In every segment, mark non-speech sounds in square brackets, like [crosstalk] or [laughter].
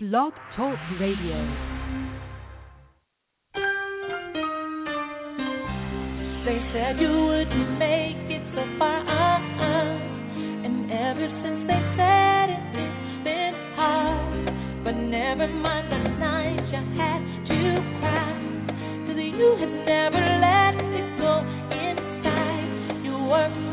Blog Talk Radio. They said you wouldn't make it so far, uh-uh. and ever since they said it, it's been hard. But never mind the night you had to cry, 'cause you had never let it go inside. You worked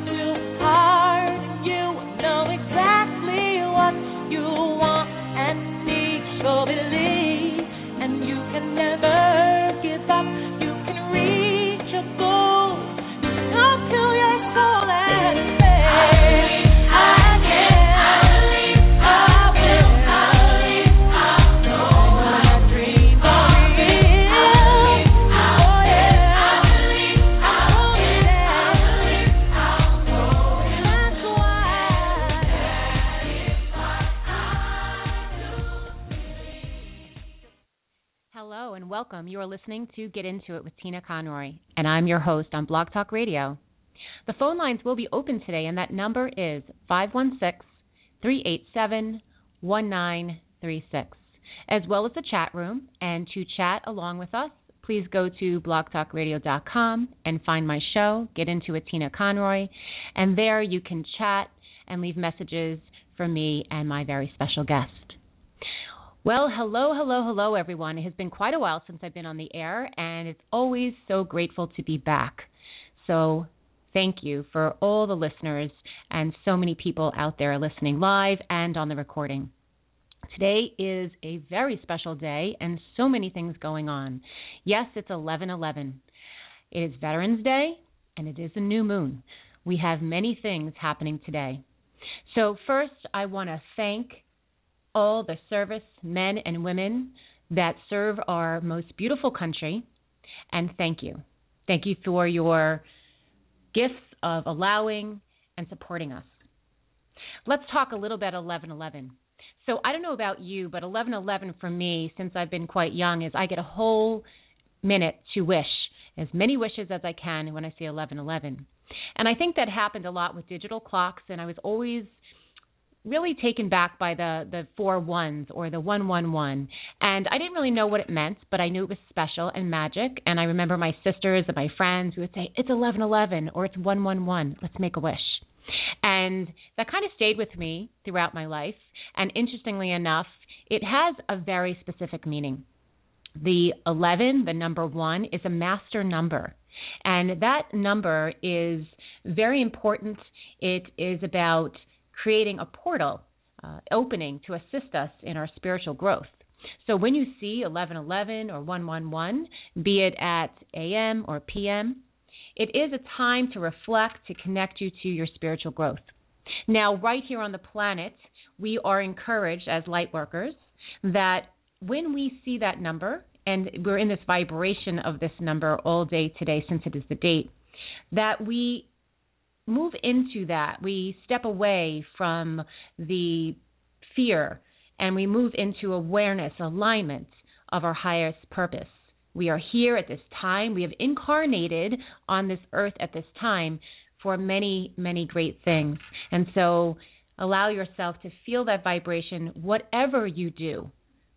welcome. You are listening to Get Into It with Tina Conroy, and I'm your host on Blog Talk Radio. The phone lines will be open today, and that number is 516 387 1936, as well as the chat room. And to chat along with us, please go to blogtalkradio.com and find my show, Get Into It with Tina Conroy, and there you can chat and leave messages for me and my very special guest. Well, hello, hello, hello, everyone. It has been quite a while since I've been on the air, and it's always so grateful to be back. So, thank you for all the listeners and so many people out there listening live and on the recording. Today is a very special day and so many things going on. Yes, it's 1111. It is Veterans Day and it is a new moon. We have many things happening today. So, first, I want to thank all the service men and women that serve our most beautiful country. And thank you. Thank you for your gifts of allowing and supporting us. Let's talk a little bit about 1111. So I don't know about you, but 1111 for me, since I've been quite young, is I get a whole minute to wish as many wishes as I can when I see 1111. And I think that happened a lot with digital clocks, and I was always really taken back by the the four ones or the one one one. And i didn't really know what it meant but i knew it was special and magic. And i remember my sisters and my friends who would say it's eleven eleven or it's one one one. Let's make a wish. And that kind of stayed with me throughout my life. And interestingly enough it has a very specific meaning. The 11 the number 1 is a master number. And that number is very important. It is about creating a portal uh, opening to assist us in our spiritual growth. So when you see 1111 or 111, be it at AM or PM, it is a time to reflect, to connect you to your spiritual growth. Now, right here on the planet, we are encouraged as light workers that when we see that number, and we're in this vibration of this number all day today since it is the date, that we move into that. We step away from the fear and we move into awareness, alignment of our highest purpose. We are here at this time. We have incarnated on this earth at this time for many, many great things. And so allow yourself to feel that vibration, whatever you do,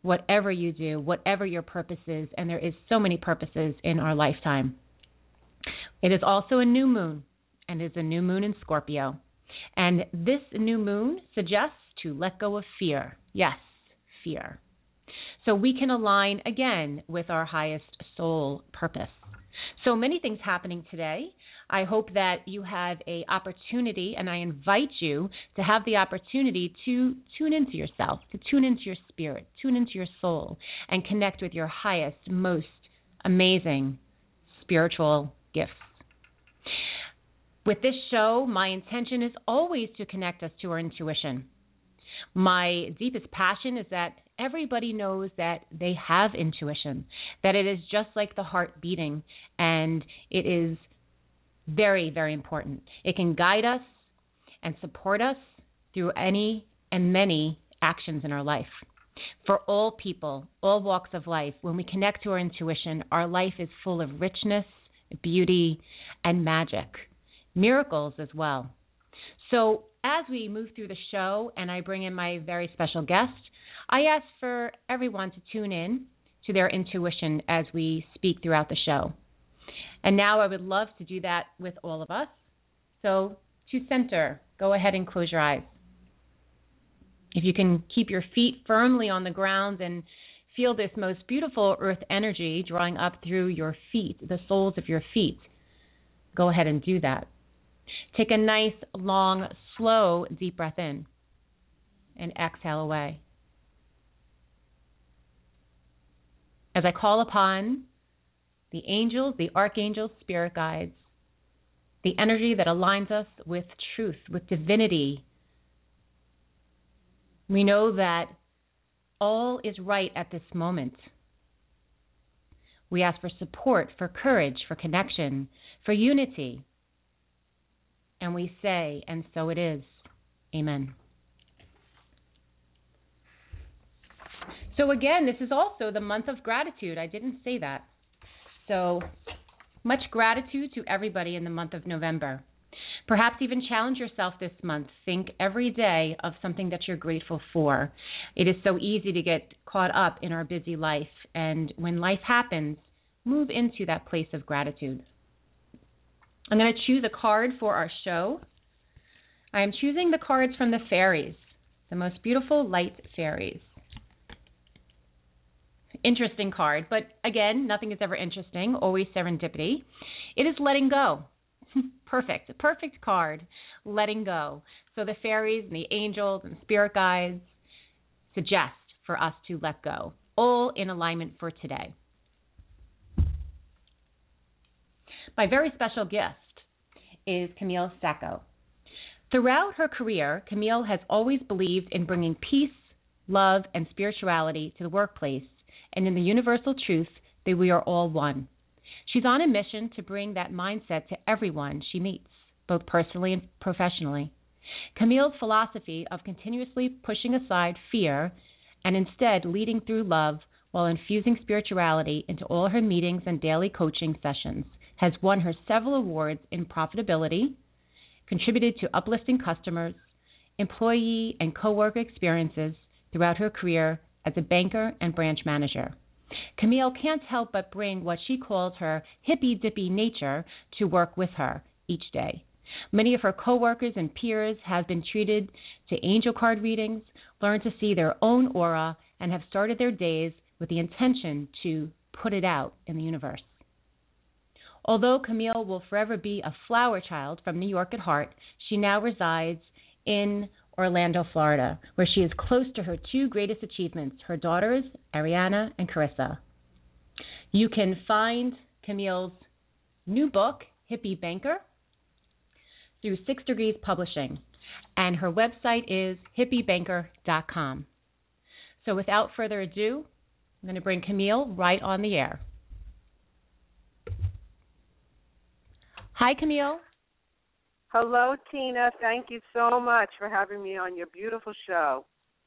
whatever you do, whatever your purpose is. And there is so many purposes in our lifetime. It is also a new moon and is a new moon in Scorpio. And this new moon suggests to let go of fear. Yes, fear. So we can align again with our highest soul purpose. So many things happening today. I hope that you have a opportunity and I invite you to have the opportunity to tune into yourself, to tune into your spirit, tune into your soul and connect with your highest, most amazing spiritual gifts. With this show, my intention is always to connect us to our intuition. My deepest passion is that everybody knows that they have intuition, that it is just like the heart beating, and it is very, very important. It can guide us and support us through any and many actions in our life. For all people, all walks of life, when we connect to our intuition, our life is full of richness, beauty, and magic miracles as well. So, as we move through the show and I bring in my very special guest, I ask for everyone to tune in to their intuition as we speak throughout the show. And now I would love to do that with all of us. So, to center, go ahead and close your eyes. If you can keep your feet firmly on the ground and feel this most beautiful earth energy drawing up through your feet, the soles of your feet, go ahead and do that. Take a nice, long, slow, deep breath in and exhale away. As I call upon the angels, the archangels, spirit guides, the energy that aligns us with truth, with divinity, we know that all is right at this moment. We ask for support, for courage, for connection, for unity. And we say, and so it is. Amen. So, again, this is also the month of gratitude. I didn't say that. So, much gratitude to everybody in the month of November. Perhaps even challenge yourself this month. Think every day of something that you're grateful for. It is so easy to get caught up in our busy life. And when life happens, move into that place of gratitude. I'm going to choose a card for our show. I am choosing the cards from the fairies, the most beautiful light fairies interesting card. But again, nothing is ever interesting, always serendipity. It is letting go. [laughs] perfect. Perfect card. Letting go. So the fairies and the angels and spirit guides suggest for us to let go, all in alignment for today. My very special guest is Camille Sacco. Throughout her career, Camille has always believed in bringing peace, love, and spirituality to the workplace and in the universal truth that we are all one. She's on a mission to bring that mindset to everyone she meets, both personally and professionally. Camille's philosophy of continuously pushing aside fear and instead leading through love while infusing spirituality into all her meetings and daily coaching sessions has won her several awards in profitability, contributed to uplifting customers, employee and coworker experiences throughout her career as a banker and branch manager. Camille can't help but bring what she calls her hippy dippy nature to work with her each day. Many of her coworkers and peers have been treated to angel card readings, learned to see their own aura, and have started their days with the intention to put it out in the universe. Although Camille will forever be a flower child from New York at heart, she now resides in Orlando, Florida, where she is close to her two greatest achievements, her daughters, Ariana and Carissa. You can find Camille's new book, Hippie Banker, through Six Degrees Publishing, and her website is hippiebanker.com. So without further ado, I'm going to bring Camille right on the air. Hi, Camille. Hello, Tina. Thank you so much for having me on your beautiful show.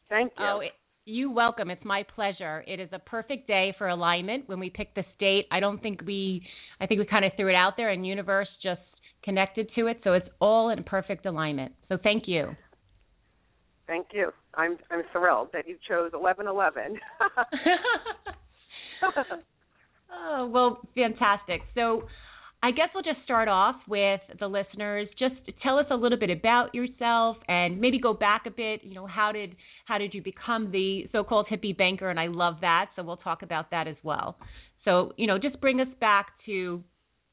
Thank you. Oh, it, you welcome. It's my pleasure. It is a perfect day for alignment. When we picked the state, I don't think we, I think we kind of threw it out there, and universe just connected to it. So it's all in perfect alignment. So thank you. Thank you. I'm I'm thrilled that you chose eleven eleven. [laughs] [laughs] oh well, fantastic. So I guess we'll just start off with the listeners. Just tell us a little bit about yourself and maybe go back a bit. You know, how did how did you become the so-called hippie banker? And I love that. So we'll talk about that as well. So you know, just bring us back to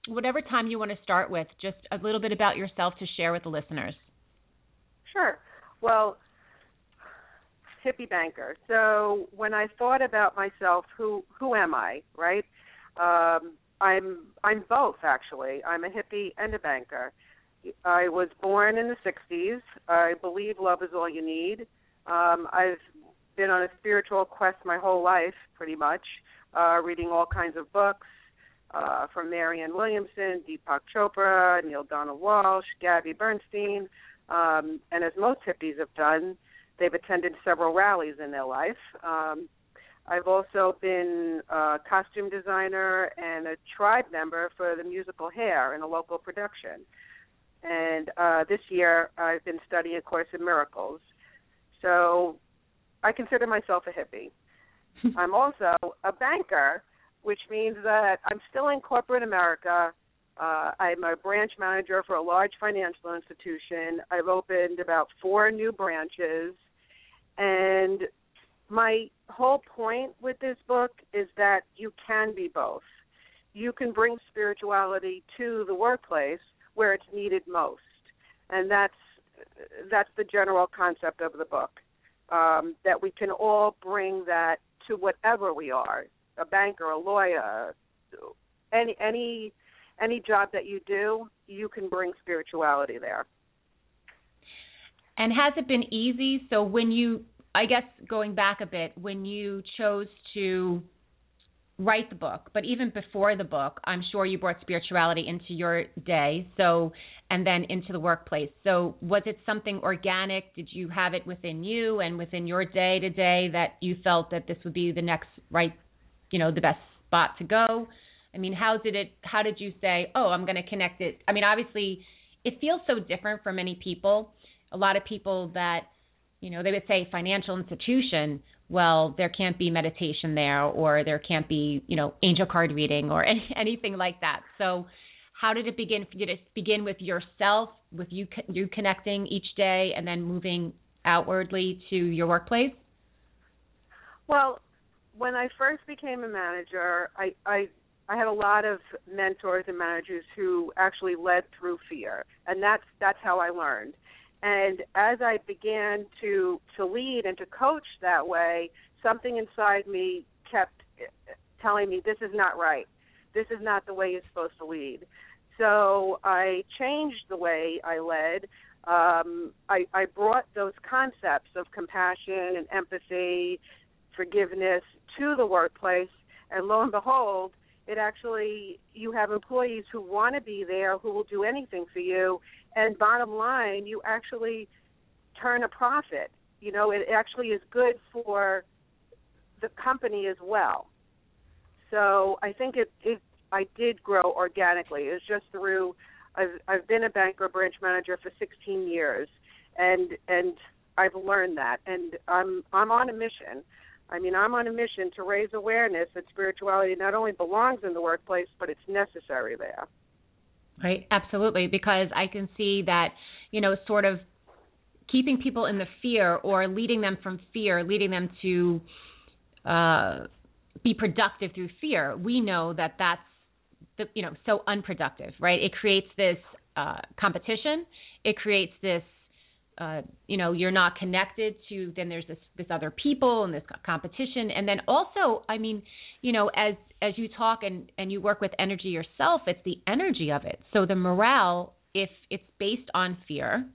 whatever time you want to start with. Just a little bit about yourself to share with the listeners. Sure. Well, hippie banker. So when I thought about myself, who who am I? Right. Um, I'm I'm both actually. I'm a hippie and a banker. I was born in the 60s. I believe love is all you need. Um, I've been on a spiritual quest my whole life, pretty much, uh, reading all kinds of books uh, from Marianne Williamson, Deepak Chopra, Neale Donald Walsch, Gabby Bernstein, um, and as most hippies have done, they've attended several rallies in their life. Um, I've also been a costume designer and a tribe member for the musical Hair in a local production. And uh, this year I've been studying A Course in Miracles. So I consider myself a hippie. [laughs] I'm also a banker, which means that I'm still in corporate America. Uh, I'm a branch manager for a large financial institution. I've opened about four new branches. And my whole point with this book is that you can be both. You can bring spirituality to the workplace where it's needed most. And that's that's the general concept of the book. Um, that we can all bring that to whatever we are, a banker, a lawyer, any any any job that you do, you can bring spirituality there. And has it been easy? So when you, I guess going back a bit, when you chose to write the book, but even before the book, I'm sure you brought spirituality into your day. So, and then into the workplace. So, was it something organic? Did you have it within you and within your day to day that you felt that this would be the next right, you know, the best spot to go? I mean, how did it? How did you say, "Oh, I'm going to connect it"? I mean, obviously, it feels so different for many people. A lot of people that, you know, they would say financial institution. Well, there can't be meditation there, or there can't be, you know, angel card reading, or [laughs] any, anything like that. So, how did it begin? for you to begin with yourself, with you you connecting each day, and then moving outwardly to your workplace? Well, when I first became a manager, I, I I had a lot of mentors and managers who actually led through fear, and that's that's how I learned. And as I began to to lead and to coach that way, something inside me kept telling me this is not right. This is not the way you're supposed to lead. So I changed the way I led. Um, I, I brought those concepts of compassion and empathy, forgiveness to the workplace, and lo and behold, it actually you have employees who want to be there, who will do anything for you, and bottom line, you actually turn a profit. You know, it actually is good for the company as well. So I think it, it I did grow organically. It's just through I've I've been a banker branch manager for 16 years, and and I've learned that, and I'm I'm on a mission. I mean, I'm on a mission to raise awareness that spirituality not only belongs in the workplace, but it's necessary there. Right, absolutely, because I can see that, you know, sort of keeping people in the fear or leading them from fear, leading them to uh, be productive through fear. We know that that's the, you know so unproductive, right? It creates this uh, competition. It creates this uh, you know you're not connected to then there's this this other people and this competition and then also i mean you know as as you talk and and you work with energy yourself it's the energy of it so the morale if it's based on fear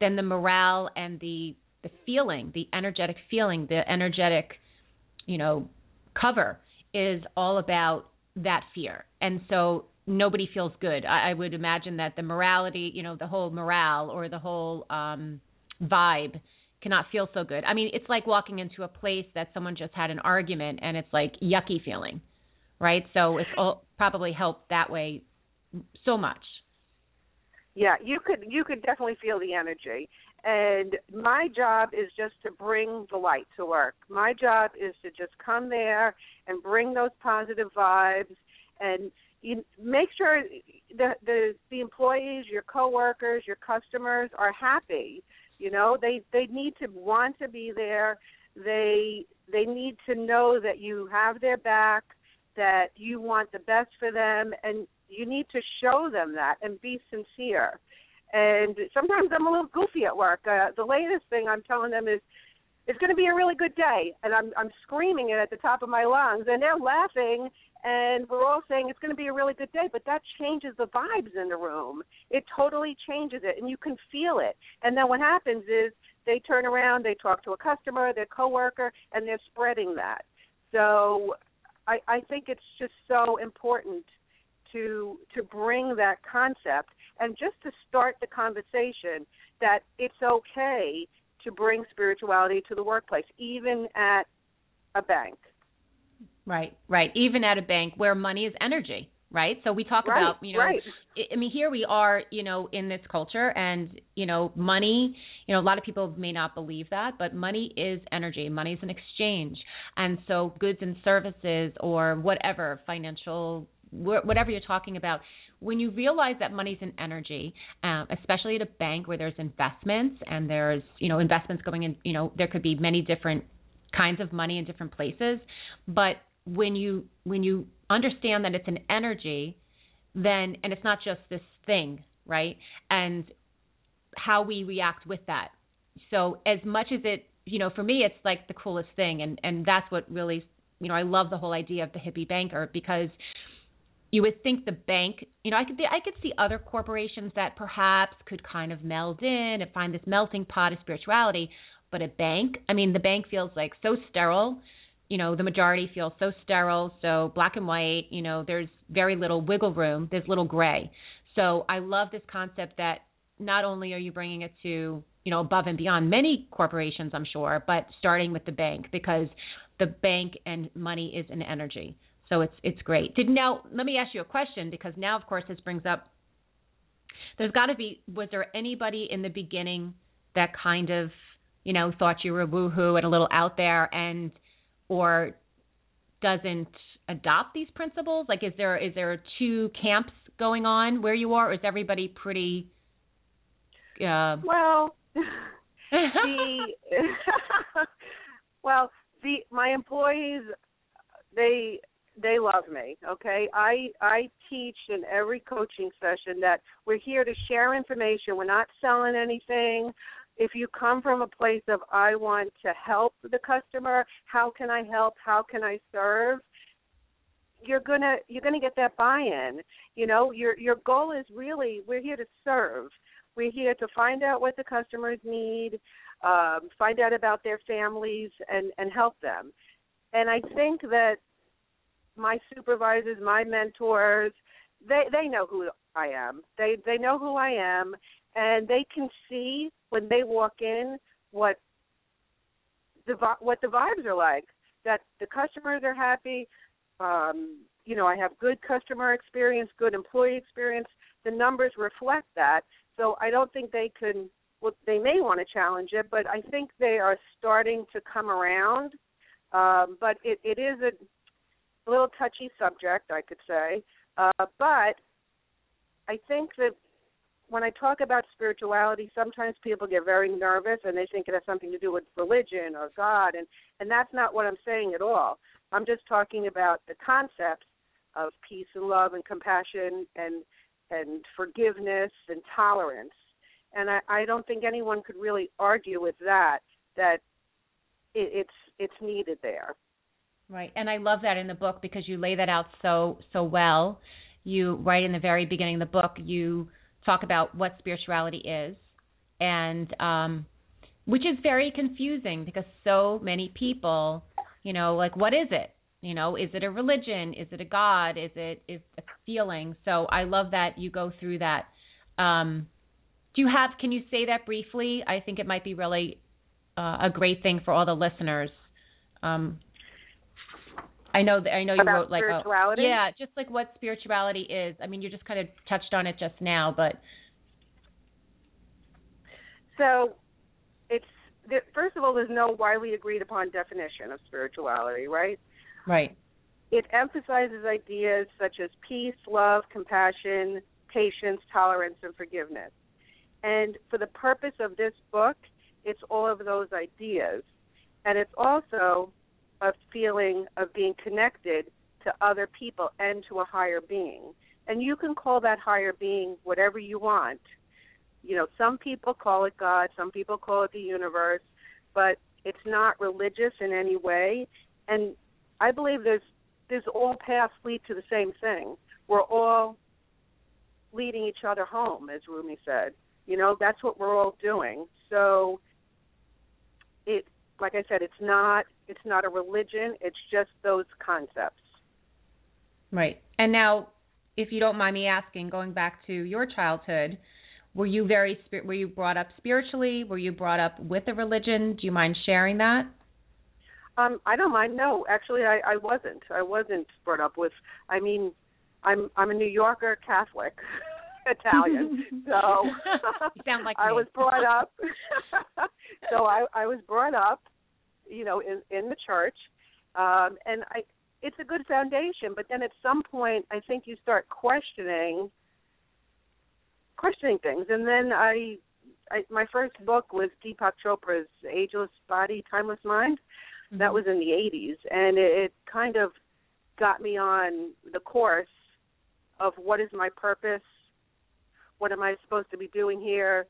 then the morale and the the feeling the energetic feeling the energetic you know cover is all about that fear and so nobody feels good. I, I would imagine that the morality, you know, the whole morale or the whole um vibe cannot feel so good. I mean, it's like walking into a place that someone just had an argument and it's like yucky feeling, right? So it's all, probably helped that way so much. Yeah, you could you could definitely feel the energy. And my job is just to bring the light to work. My job is to just come there and bring those positive vibes and you make sure the the the employees, your coworkers, your customers are happy. You know, they they need to want to be there. They they need to know that you have their back, that you want the best for them, and you need to show them that and be sincere. And sometimes I'm a little goofy at work. Uh, the latest thing I'm telling them is, it's going to be a really good day, and I'm I'm screaming it at the top of my lungs, and they're laughing, and we're all saying it's going to be a really good day, but that changes the vibes in the room. It totally changes it, and you can feel it. And then what happens is they turn around, they talk to a customer, their coworker, and they're spreading that. So I, I think it's just so important to to bring that concept and just to start the conversation that it's okay to bring spirituality to the workplace, even at a bank Right, right. Even at a bank where money is energy, right? So we talk right, about, you know, right. I mean, here we are, you know, in this culture, and you know, money. You know, a lot of people may not believe that, but money is energy. Money is an exchange, and so goods and services, or whatever financial, whatever you're talking about. When you realize that money's an energy, um, especially at a bank where there's investments and there's, you know, investments going in, you know, there could be many different kinds of money in different places, but when you when you understand that it's an energy, then and it's not just this thing, right? And how we react with that. So as much as it, you know, for me it's like the coolest thing and and that's what really, you know, I love the whole idea of the hippie banker because you would think the bank, you know, I could be, I could see other corporations that perhaps could kind of meld in and find this melting pot of spirituality, but a bank, I mean, the bank feels like so sterile you know the majority feels so sterile so black and white you know there's very little wiggle room there's little gray. So i love this concept that not only are you bringing it to you know above and beyond many corporations i'm sure but starting with the bank because the bank and money is an energy. So it's it's great. Did now let me ask you a question because now of course this brings up there's got to be was there anybody in the beginning that kind of you know thought you were woohoo and a little out there and or doesn't adopt these principles? Like, is there is there two camps going on where you are, or is everybody pretty? Uh... Well, [laughs] the [laughs] well, the my employees they they love me okay i i teach in every coaching session that we're here to share information we're not selling anything if you come from a place of I want to help the customer, how can I help? How can I serve? You're gonna you're gonna get that buy-in. You know, your your goal is really we're here to serve. We're here to find out what the customers need, um, find out about their families, and and help them. And I think that my supervisors, my mentors, they they know who I am. They they know who I am, and they can see when they walk in what the what the vibes are like. That the customers are happy. Um, you know, I have good customer experience, good employee experience. The numbers reflect that. So I don't think they can. Well, they may want to challenge it, but I think they are starting to come around. Um, but it, it is a, little touchy subject, I could say. Uh, but I think that when I talk about spirituality, sometimes people get very nervous and they think it has something to do with religion or God, and and that's not what I'm saying at all. I'm just talking about the concepts of peace and love and compassion and and forgiveness and tolerance. And I, I don't think anyone could really argue with that that it, it's it's needed there. Right, and I love that in the book because you lay that out so so well. You right in the very beginning of the book, you talk about what spirituality is, and um, which is very confusing because so many people, you know, like what is it? You know, is it a religion? Is it a god? Is it is a feeling? So I love that you go through that. Um, do you have? Can you say that briefly? I think it might be really uh, a great thing for all the listeners. Um, I know that I know you About wrote like spirituality. A, yeah, just like what spirituality is. I mean, you just kind of touched on it just now, but so it's first of all, there's no widely agreed upon definition of spirituality, right? Right. It emphasizes ideas such as peace, love, compassion, patience, tolerance, and forgiveness. And for the purpose of this book, it's all of those ideas. And it's also a feeling of being connected to other people and to a higher being. And you can call that higher being whatever you want. You know, some people call it God, some people call it the universe, but it's not religious in any way. And I believe there's there's all paths lead to the same thing. We're all leading each other home, as Rumi said. You know, that's what we're all doing. So it like I said, it's not it's not a religion. It's just those concepts. Right. And now, if you don't mind me asking, going back to your childhood, were you very were you brought up spiritually? Were you brought up with a religion? Do you mind sharing that? Um, I don't mind. No, actually, I, I wasn't. I wasn't brought up with. I mean, I'm I'm a New Yorker Catholic. [laughs] Italian. [laughs] So you sound like [laughs] I was brought up so I I was brought up, you know, in in the church. Um and I it's a good foundation, but then at some point I think you start questioning questioning things. And then I I my first book was Deepak Chopra's Ageless Body, Timeless Mind. Mm-hmm. That was in the 80s and it, it kind of got me on the course of what is my purpose what am I supposed to be doing here?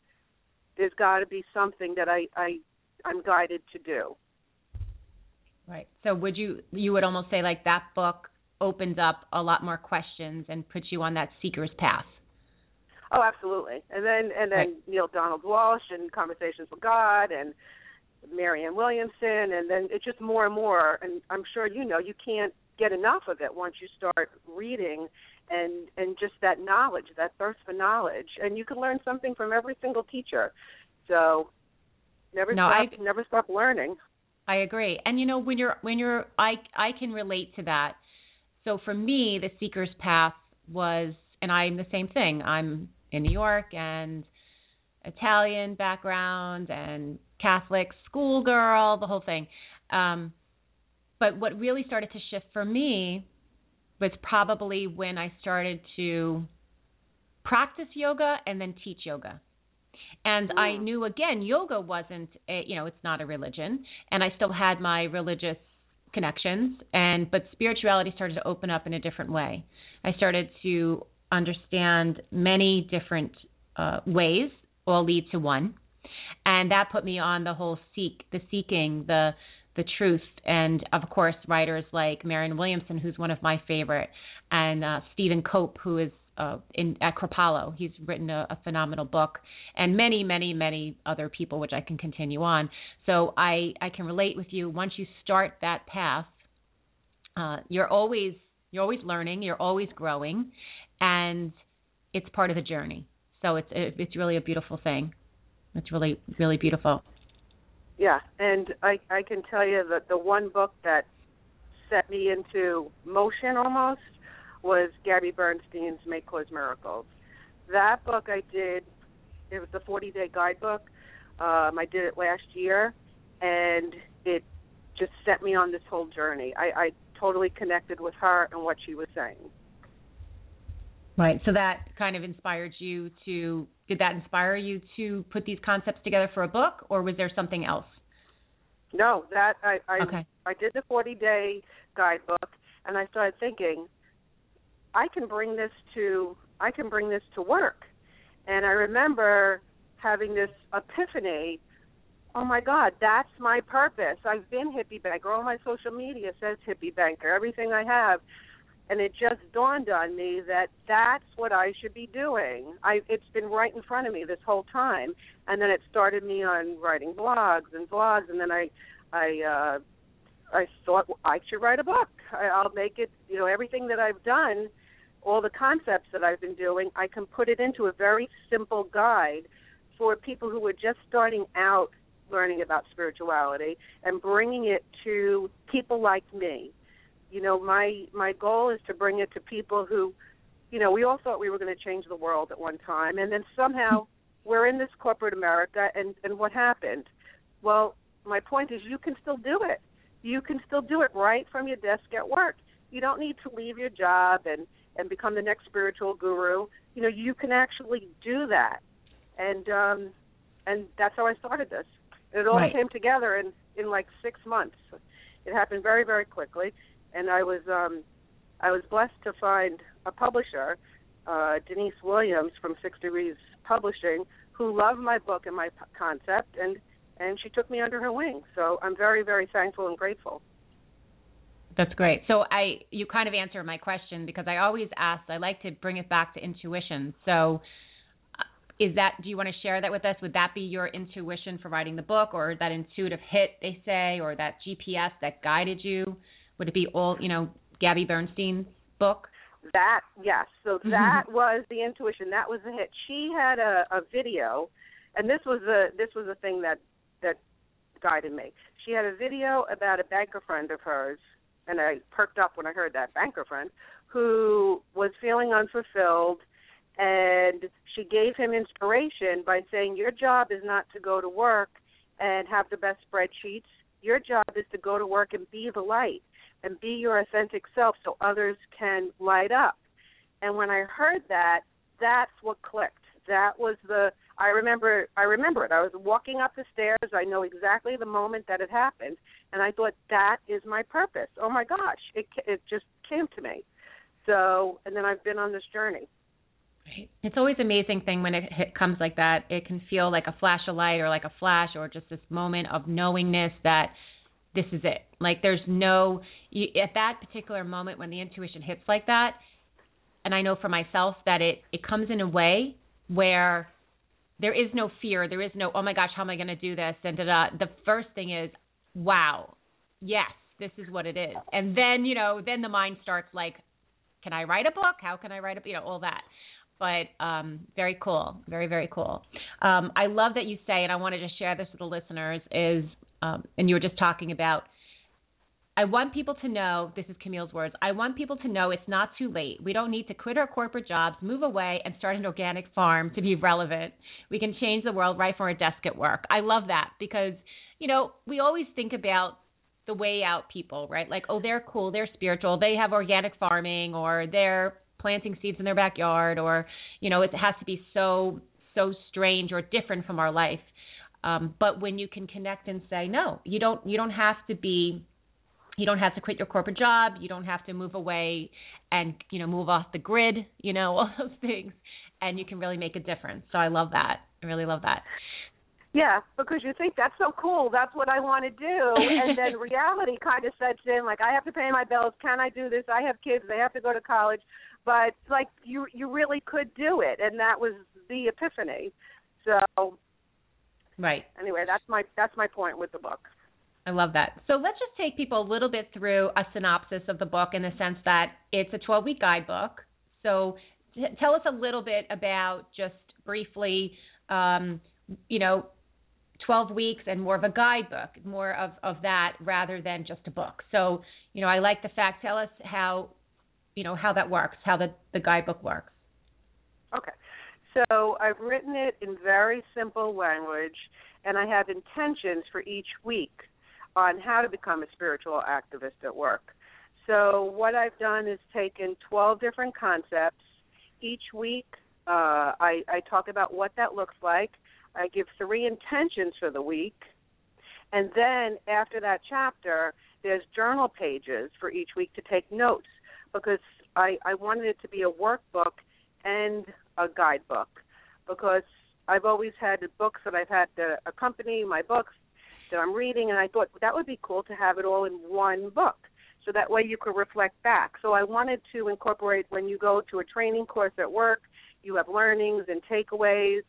There's got to be something that I I I'm guided to do. Right. So would you you would almost say like that book opens up a lot more questions and puts you on that seeker's path. Oh, absolutely. And then and then Right. Neale Donald Walsch and Conversations with God and Marianne Williamson and then it's just more and more and I'm sure you know you can't get enough of it once you start reading and and just that knowledge, that thirst for knowledge. And you can learn something from every single teacher. So never No, stop I- never stop learning. I agree. And you know, when you're when you're I I can relate to that. So for me, the seeker's path was and I'm the same thing. I'm in New York and Italian background and Catholic schoolgirl, the whole thing. Um but what really started to shift for me was probably when I started to practice yoga and then teach yoga. And I Mm. knew again, yoga wasn't, a, you know, it's not a religion, and I still had my religious connections, and but spirituality started to open up in a different way. I started to understand many different uh, ways, all lead to one, and that put me on the whole seek, the seeking, the the truth, and of course writers like Marianne Williamson, who's one of my favorite, and uh, Stephen Cope, who is uh, in at Kripalu. He's written a, a phenomenal book, and many, many, many other people, which I can continue on. So I I can relate with you. Once you start that path, uh, you're always you're always learning, you're always growing, and it's part of the journey. So it's it's really a beautiful thing. It's really really beautiful. Yeah, and I I can tell you that the one book that set me into motion almost was Gabby Bernstein's May Cause Miracles. That book I did. It was the 40 day guidebook. Um, I did it last year, and it just set me on this whole journey. I, I totally connected with her and what she was saying. Right. So that kind of inspired you to did that inspire you to put these concepts together for a book or was there something else? No, that I I, Okay. I did the 40 day guidebook, and I started thinking, I can bring this to I can bring this to work, and I remember having this epiphany. Oh my God, that's my purpose. I've been hippie banker. All my social media says hippie banker. Everything I have, and it just dawned on me that that's what I should be doing. I it's been right in front of me this whole time, and then it started me on writing blogs and vlogs, and then I I uh I thought I should write a book. I, I'll make it, you know, everything that I've done, all the concepts that I've been doing, I can put it into a very simple guide for people who are just starting out learning about spirituality and bringing it to people like me. You know, my my goal is to bring it to people who, you know, we all thought we were going to change the world at one time, and then somehow we're in this corporate America, and and what happened? Well, my point is, you can still do it. You can still do it right from your desk at work. You don't need to leave your job and and become the next spiritual guru. You know, you can actually do that, and um, and that's how I started this. It all Right. came together in in like six months. It happened very very quickly, and I was um, I was blessed to find a publisher, uh, Denise Williams from Six Degrees Publishing, who loved my book and my p- concept, and and she took me under her wing. So I'm very very thankful and grateful. That's great. So I you kind of answered my question because I always ask I like to bring it back to intuition. So uh, is that do you want to share that with us? Would that be your intuition for writing the book or that intuitive hit they say or that GPS that guided you? Would it be all, you know, Gabby Bernstein's book? That yes, so that was the intuition. That was the hit. She had a, a video, and this was the this was the thing that that guided me. She had a video about a banker friend of hers and I perked up when I heard that banker friend who was feeling unfulfilled and she gave him inspiration by saying your job is not to go to work and have the best spreadsheets. Your job is to go to work and be the light and be your authentic self so others can light up. And when i heard that that's what clicked that was the i remember i remember it. I was walking up the stairs. I know exactly the moment that it happened. And i thought that is my purpose. Oh my gosh. It it just came to me. So and then i've been on this journey. It's always amazing thing when it hit, comes like that. It can feel like a flash of light or like a flash or just this moment of knowingness that this is it. Like there's no you, at that particular moment when the intuition hits like that, and I know for myself that it it comes in a way where there is no fear, there is no oh my gosh, how am I going to do this? And da, da. the first thing is, wow, yes, this is what it is. And then you know, then the mind starts like, can I write a book? How can I write a you know all that but um, very cool, very very cool. Um, I love that you say, and I wanted to share this with the listeners. Is um, and you were just talking about. I want people to know. This is Camille's words. I want people to know it's not too late. We don't need to quit our corporate jobs, move away, and start an organic farm to be relevant. We can change the world right from our desk at work. I love that because you know we always think about the way out people, right? Like, oh, they're cool, they're spiritual, they have organic farming, or they're planting seeds in their backyard or you know it has to be so so strange or different from our life um, but when you can connect and say no you don't you don't have to be you don't have to quit your corporate job. You don't have to move away and you know move off the grid you know [laughs] all those things. And you can really make a difference. So i love that. I really love that. Yeah, because you think that's so cool, that's what I want to do, and then [laughs] reality kind of sets in. Like I have to pay my bills. Can I do this? I have kids. They have to go to college. But like you you really could do it. And that was the epiphany. So right. anyway that's my that's my point with the book I love that. So let's just take people a little bit through a synopsis of the book in the sense that it's a 12 week guidebook. So t- tell us a little bit about just briefly, um, you know, 12 weeks and more of a guidebook, more of, of that rather than just a book. So, you know, I like the fact, tell us how you know how that works, how the the guidebook works. Okay. So I've written it in very simple language, and I have intentions for each week on how to become a spiritual activist at work. So what I've done is taken 12 different concepts. Each week, uh, I, I talk about what that looks like. I give three intentions for the week. And then after that chapter, there's journal pages for each week to take notes because I, I wanted it to be a workbook and a guidebook because I've always had books that I've had to accompany my books that I'm reading, and I thought that would be cool to have it all in one book. So that way you could reflect back. So I wanted to incorporate when you go to a training course at work, you have learnings and takeaways,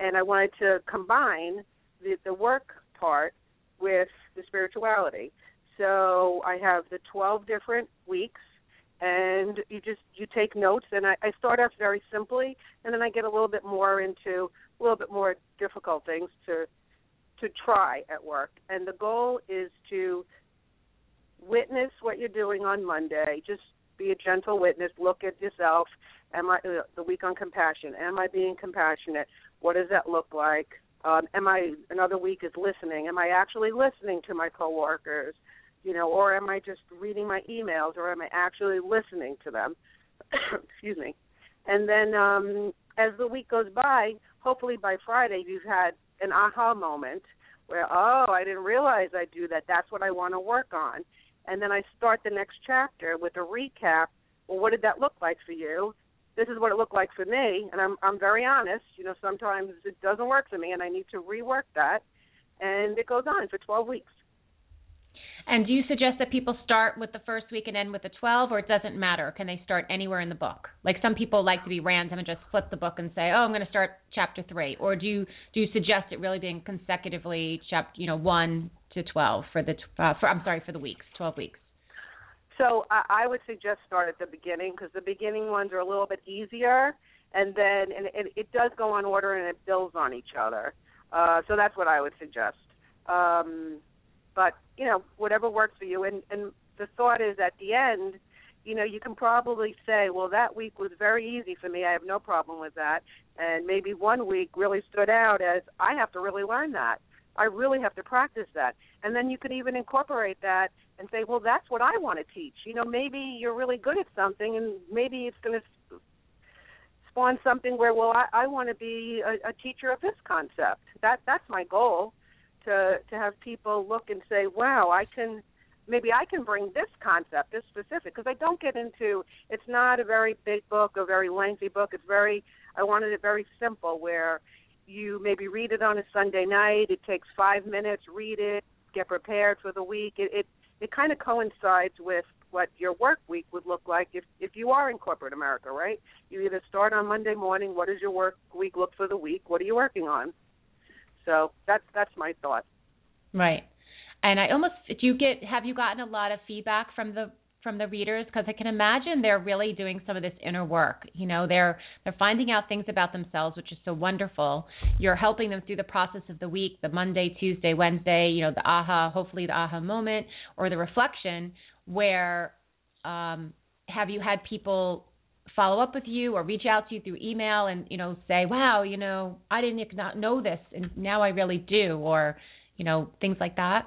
and I wanted to combine the, the work part with the spirituality. So I have the 12 different weeks and you just you take notes and I, I start off very simply and then I get a little bit more into a little bit more difficult things to to try at work. And the goal is to witness what you're doing on Monday. Just be a gentle witness. Look at yourself. Am I uh, the week on compassion? Am I being compassionate? What does that look like? Um, am I another week is listening. Am I actually listening to my coworkers? You know, or am I just reading my emails, or am I actually listening to them? [coughs] Excuse me. And then um, as the week goes by, hopefully by Friday you've had an aha moment where, oh, I didn't realize I do that. That's what I want to work on. And then I start the next chapter with a recap. Well, what did that look like for you? This is what it looked like for me, and I'm I'm very honest. You know, sometimes it doesn't work for me, and I need to rework that. And it goes on for 12 weeks. And do you suggest that people start with the first week and end with the 12, or it doesn't matter? Can they start anywhere in the book? Like some people like to be random and just flip the book and say, "Oh, I'm going to start chapter three," or do you do you suggest it really being consecutively chapter, you know, one to 12 for the uh, for I'm sorry for the weeks, 12 weeks? So I, would suggest start at the beginning because the beginning ones are a little bit easier, and then and it, it does go on order and it builds on each other. Uh, so that's what I would suggest. Um, but you know whatever works for you and and the thought is at the end, you know, you can probably say, well, that week was very easy for me. I have no problem with that. And maybe one week really stood out as I have to really learn that. I really have to practice that. And then you could even incorporate that and say, well, that's what I want to teach. You know, maybe you're really good at something, and maybe it's going to spawn something where, well, I, I want to be a, a teacher of this concept. That that's my goal, to to have people look and say, wow, I can. Maybe I can bring this concept, this specific, because I don't get into. It's not a very big book, a very lengthy book. It's very. I wanted it very simple, where you maybe read it on a Sunday night. It takes five minutes. Read it, get prepared for the week. It it, it kind of coincides with what your work week would look like if if you are in corporate America, right? You either start on Monday morning. What does your work week look for the week? What are you working on? So that's that's my thought. Right. And I almost do you get have you gotten a lot of feedback from the from the readers because I can imagine they're really doing some of this inner work. You know, they're they're finding out things about themselves, which is so wonderful. You're helping them through the process of the week, the Monday, Tuesday, Wednesday, you know, the aha, hopefully the aha moment or the reflection where um have you had people follow up with you or reach out to you through email and you know say wow you know i didn't know this and now i really do or you know things like that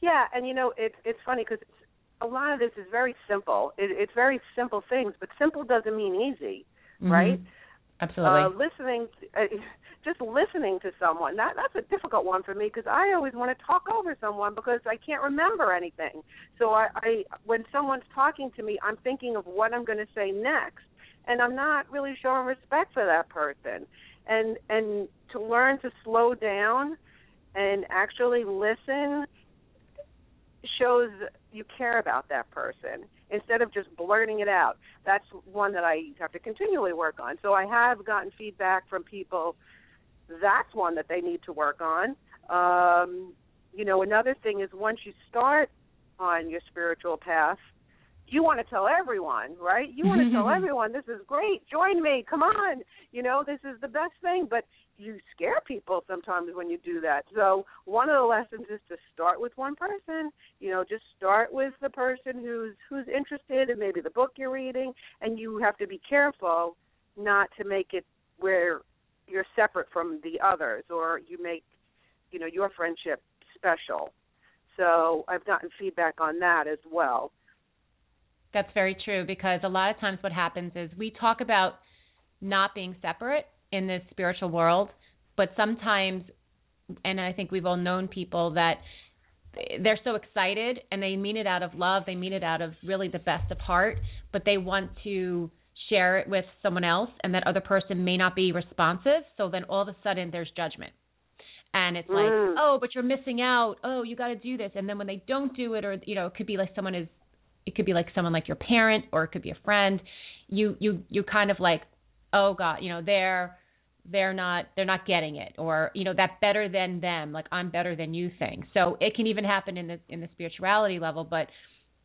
yeah and you know it's it's funny because a lot of this is very simple. It, it's very simple things, but simple doesn't mean easy, mm-hmm. right? Absolutely. Uh, listening, uh, just listening to someone that that's a difficult one for me because I always want to talk over someone because I can't remember anything. So I, I when someone's talking to me, I'm thinking of what I'm going to say next, and I'm not really showing respect for that person. And and to learn to slow down and actually listen shows you care about that person instead of just blurting it out. That's one that I have to continually work on. So I have gotten feedback from people. That's one that they need to work on. Um, you know, another thing is once you start on your spiritual path, you want to tell everyone, right? You want to tell [laughs] everyone this is great. Join me. Come on. You know, this is the best thing, but you scare people sometimes when you do that. So, one of the lessons is to start with one person. You know, just start with the person who's who's interested in maybe the book you're reading and you have to be careful not to make it where you're separate from the others or you make, you know, your friendship special. So, I've gotten feedback on that as well that's very true because a lot of times what happens is we talk about not being separate in this spiritual world, but sometimes, and I think we've all known people that they're so excited and they mean it out of love, they mean it out of really the best of heart, but they want to share it with someone else and that other person may not be responsive. So then all of a sudden there's judgment. And it's like, mm. oh, but you're missing out. Oh, you got to do this. And then when they don't do it, or you know, it could be like someone is it could be like someone like your parent or it could be a friend you you you kind of like oh god you know they're they're not they're not getting it or you know that better than them like i'm better than you thing so it can even happen in the in the spirituality level but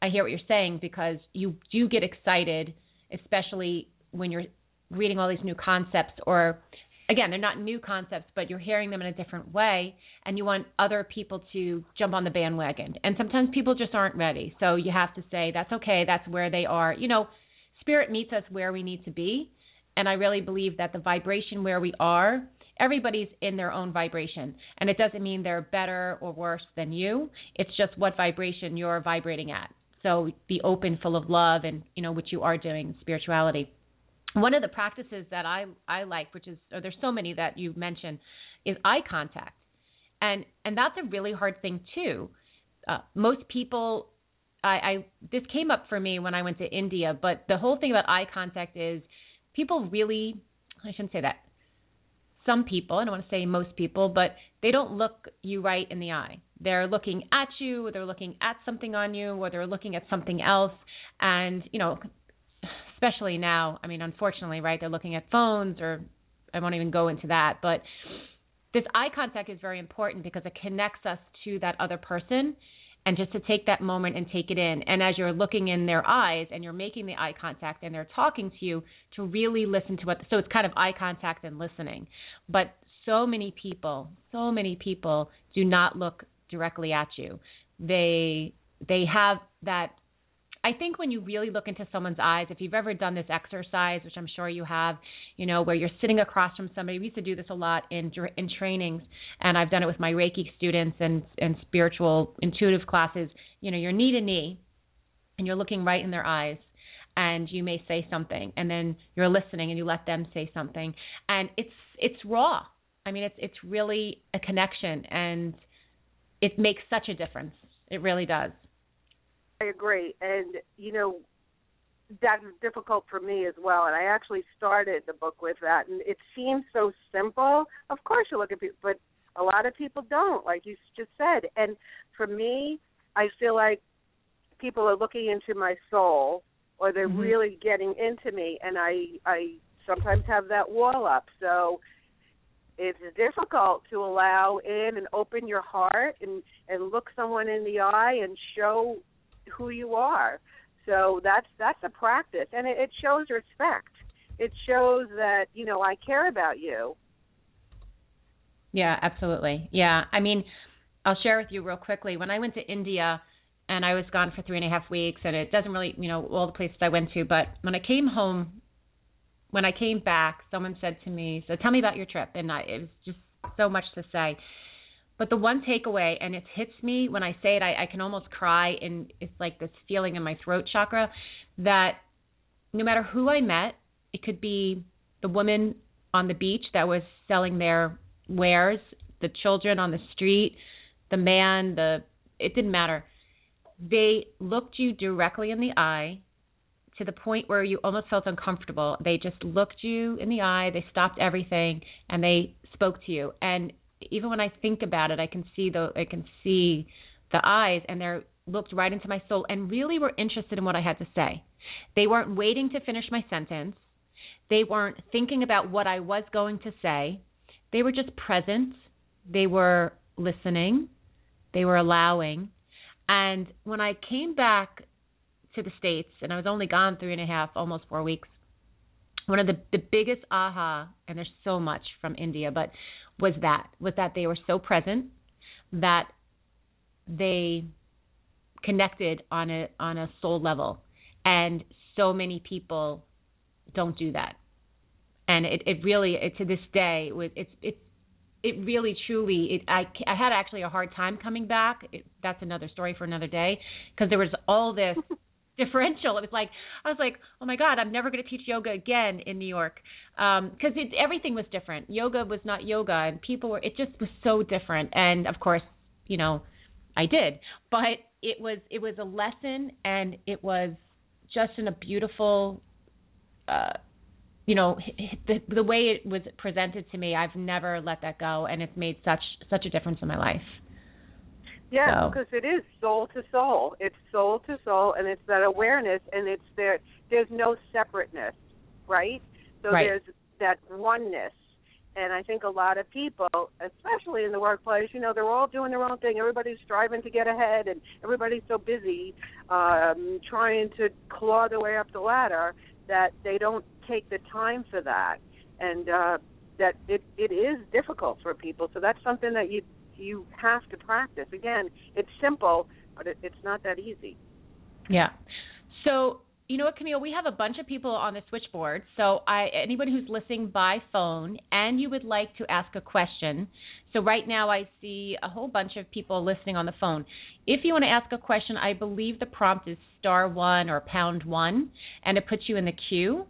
i hear what you're saying because you do get excited especially when you're reading all these new concepts or again, they're not new concepts, but you're hearing them in a different way, and you want other people to jump on the bandwagon. And sometimes people just aren't ready. So you have to say, that's okay, that's where they are. You know, spirit meets us where we need to be. And I really believe that the vibration where we are, everybody's in their own vibration. And it doesn't mean they're better or worse than you. It's just what vibration you're vibrating at. So be open, full of love, and, you know, which you are doing, spirituality one of the practices that I I like, which is or there's so many that you mentioned, is eye contact, and and that's a really hard thing too. Uh, most people, I, I this came up for me when I went to India, but the whole thing about eye contact is people really I shouldn't say that. Some people, I don't want to say most people, but they don't look you right in the eye. They're looking at you, they're looking at something on you, or they're looking at something else. And, you know, especially now. I mean, unfortunately, right? They're looking at phones, or I won't even go into that. But this eye contact is very important because it connects us to that other person and just to take that moment and take it in. And as you're looking in their eyes and you're making the eye contact and they're talking to you, to really listen to what. So it's kind of eye contact and listening. But so many people, so many people do not look directly at you. They they have that I think when you really look into someone's eyes, if you've ever done this exercise, which I'm sure you have, you know, where you're sitting across from somebody. We used to do this a lot in in trainings, and I've done it with my Reiki students and and spiritual intuitive classes. You know, you're knee to knee, and you're looking right in their eyes, and you may say something, and then you're listening, and you let them say something, and it's it's raw. I mean, it's it's really a connection, and it makes such a difference. It really does. I agree, and you know that's difficult for me as well. And I actually started the book with that, and it seems so simple. Of course, you look at people, but a lot of people don't, like you just said. And for me, I feel like people are looking into my soul, or they're mm-hmm. really getting into me, and I I sometimes have that wall up. So it's difficult to allow in and open your heart and and look someone in the eye and show who you are. So that's that's a practice, and it, it shows respect. It shows that you know I care about you. Yeah, absolutely. Yeah, I mean, I'll share with you real quickly. When I went to India, and I was gone for three and a half weeks, and it doesn't really, you know, all the places I went to. But when I came home, when I came back, someone said to me, "So tell me about your trip," and I, it was just so much to say. But the one takeaway, and it hits me when I say it, I, I can almost cry, and it's like this feeling in my throat chakra that no matter who I met, it could be the woman on the beach that was selling their wares, the children on the street, the man, the it didn't matter. They looked you directly in the eye to the point where you almost felt uncomfortable. They just looked you in the eye, they stopped everything and they spoke to you. And even when I think about it, I can see the I can see the eyes, and they're looked right into my soul, and really were interested in what I had to say. They weren't waiting to finish my sentence. They weren't thinking about what I was going to say. They were just present. They were listening. They were allowing. And when I came back to the States, and I was only gone three and a half, almost four weeks, one of the, the biggest aha, and there's so much from India, but was that was that they were so present that they connected on a on a soul level. And so many people don't do that. And it it really it, to this day it it's it's it really truly it i i had actually a hard time coming back. It, that's another story for another day. Because there was all this [laughs] differential. It was like I was like, oh my god, I'm never going to teach yoga again in New York because um, it everything was different. Yoga was not yoga, and people were. It just was so different. And of course, you know, I did, but it was it was a lesson, and it was just in a beautiful. Uh, you know the the way it was presented to me i've never let that go and it's made such such a difference in my life yeah, so. because it is soul to soul. It's soul to soul, and it's that awareness, and it's there. There's no separateness, right? So right. there's that oneness, and I think a lot of people, especially in the workplace, you know, they're all doing their own thing. Everybody's striving to get ahead, and everybody's so busy um, trying to claw their way up the ladder that they don't take the time for that, and uh, that it it is difficult for people. So that's something that you you have to practice. Again, it's simple, but it, it's not that easy. Yeah. So you know what, Camille? We have a bunch of people on the switchboard. So I, anybody who's listening by phone and you would like to ask a question. So right now I see a whole bunch of people listening on the phone. If you want to ask a question, I believe the prompt is star one or pound one, and it puts you in the queue.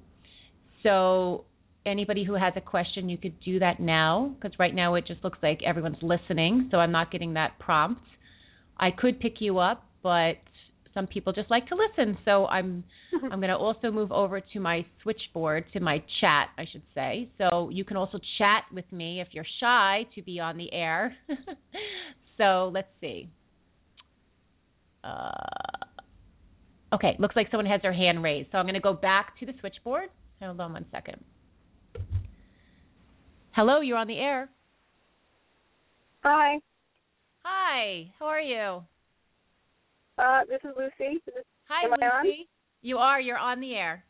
So anybody who has a question, you could do that now because right now it just looks like everyone's listening, so I'm not getting that prompt. I could pick you up, but some people just like to listen, so I'm [laughs] I'm going to also move over to my switchboard to my chat, I should say. So you can also chat with me if you're shy to be on the air. [laughs] so let's see. Uh, okay, looks like someone has their hand raised. So I'm going to go back to the switchboard. Hold on one second. Hello, you're on the air. Hi. Hi, how are you? Uh, this is Lucy. This, Hi, Lucy. You are. You're on the air.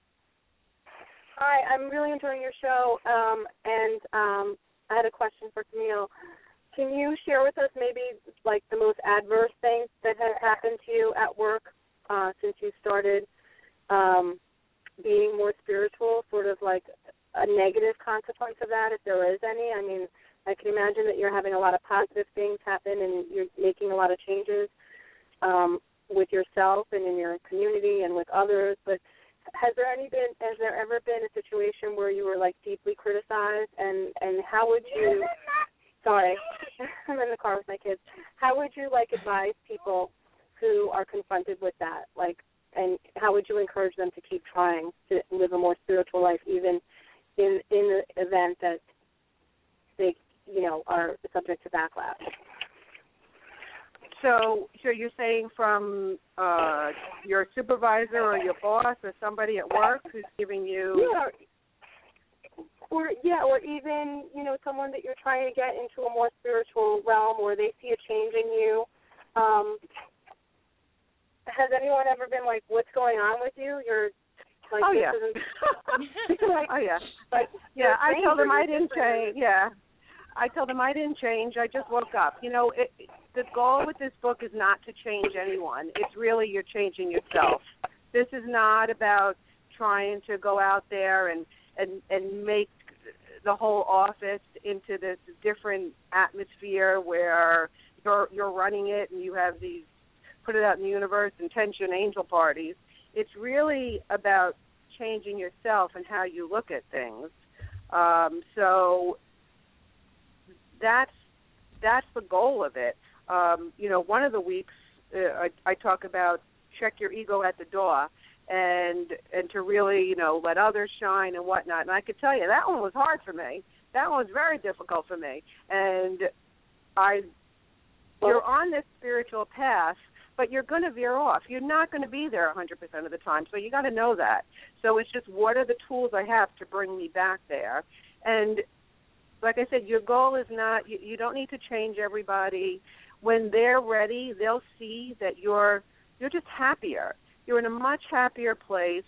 Hi, I'm really enjoying your show, um, and um, I had a question for Camille. can you share with us maybe like the most adverse thing that has happened to you at work uh, since you started um, being more spiritual? Sort of like a negative consequence of that, if there is any. I mean, I can imagine that you're having a lot of positive things happen and you're making a lot of changes um, with yourself and in your community and with others. But has there any been has there ever been a situation where you were like deeply criticized and and how would you sorry [laughs] i'm in the car with my kids how would you like advise people who are confronted with that like and how would you encourage them to keep trying to live a more spiritual life even in in the event that they you know are subject to backlash so, so you're saying from uh, your supervisor or your boss or somebody at work who's giving you yeah, or yeah, or even you know someone that you're trying to get into a more spiritual realm, or they see a change in you. Um, has anyone ever been like, "What's going on with you? You're like, oh yeah, like, [laughs] oh [laughs] yeah, But yeah. I told them I didn't change. Yeah, I told them I didn't change. I just woke up. You know, it, the goal with this book is not to change anyone. It's really you're changing yourself. This is not about trying to go out there and and and make the whole office into this different atmosphere where you're you're running it and you have these put it out in the universe intention angel parties. It's really about changing yourself and how you look at things. Um, so that's that's the goal of it. Um, you know, one of the weeks uh, I, I talk about check your ego at the door and and to really you know let others shine and whatnot. And I could tell you that one was hard for me. That one was very difficult for me. And I, you're on this spiritual path, but you're going to veer off. You're not going to be there 100% of the time. So you got to know that. So it's just what are the tools I have to bring me back there? And like I said, your goal is not you, you don't need to change everybody. When they're ready, they'll see that you're you're just happier. You're in a much happier place,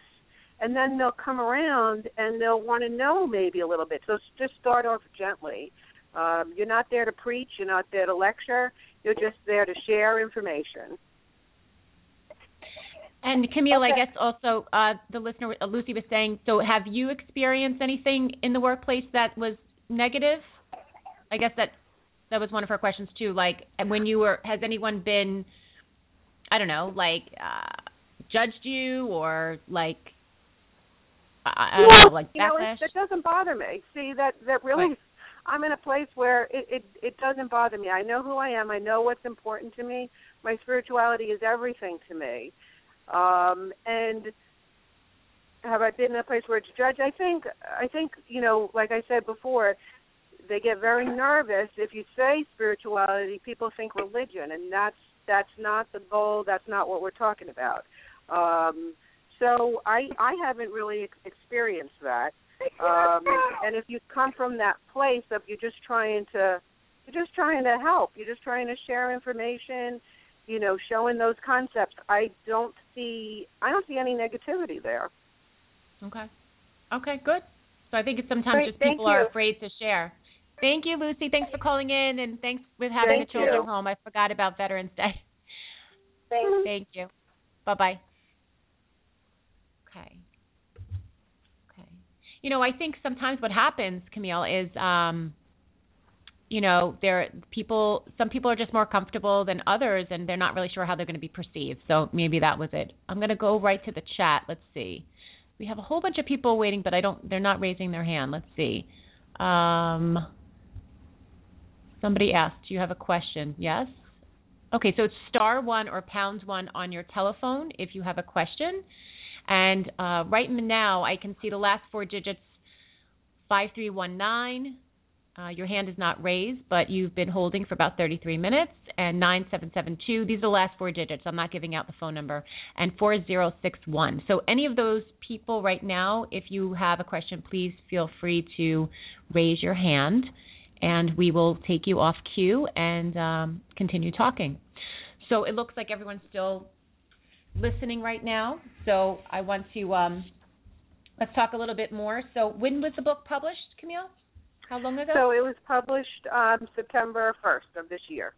and then they'll come around and they'll want to know maybe a little bit. So just start off gently. Um, you're not there to preach. You're not there to lecture. You're just there to share information. And Camille, Okay. I guess also uh, the listener uh, Lucy was saying. So, have you experienced anything in the workplace that was negative? I guess that that was one of her questions too. Like, when you were, has anyone been, I don't know, like uh, judged you or like, I, I don't know, like you know, backlash? it, that doesn't bother me. See that that really, Right. I'm in a place where it, it it doesn't bother me. I know who I am. I know what's important to me. My spirituality is everything to me. Um, and have I been in a place where it's judged? I think I think you know, like I said before, they get very nervous if you say spirituality. People think religion, and that's that's not the goal. That's not what we're talking about. Um, so I I haven't really ex- experienced that. Um, and if you come from that place of you're just trying to you're just trying to help, you're just trying to share information, you know, showing those concepts. I don't see I don't see any negativity there. Okay. Okay, good. So I think it's sometimes Great, just people are afraid to share. Thank you, Lucy. Thanks for calling in, and thanks with having Thank the children you. home. I forgot about Veterans Day. [laughs] Thanks. Thank you. Bye bye. Okay. Okay. You know, I think sometimes what happens, Camille, is um you know, there people some people are just more comfortable than others and they're not really sure how they're going to be perceived. So maybe that was it. I'm going to go right to the chat. Let's see. We have a whole bunch of people waiting, but I don't they're not raising their hand. Let's see. Um Somebody asked, "Do you have a question?" Yes. Okay, so it's star one or pound one on your telephone if you have a question. And uh, right now, I can see the last four digits 5319. Uh, your hand is not raised, but you've been holding for about 33 minutes. And 9772. These are the last four digits. I'm not giving out the phone number. And 4061. So, any of those people right now, if you have a question, please feel free to raise your hand and we will take you off queue and um, continue talking. So it looks like everyone's still listening right now. So I want to um, let's talk a little bit more. So when was the book published, Camille? How long ago? So it was published um, September 1st of this year.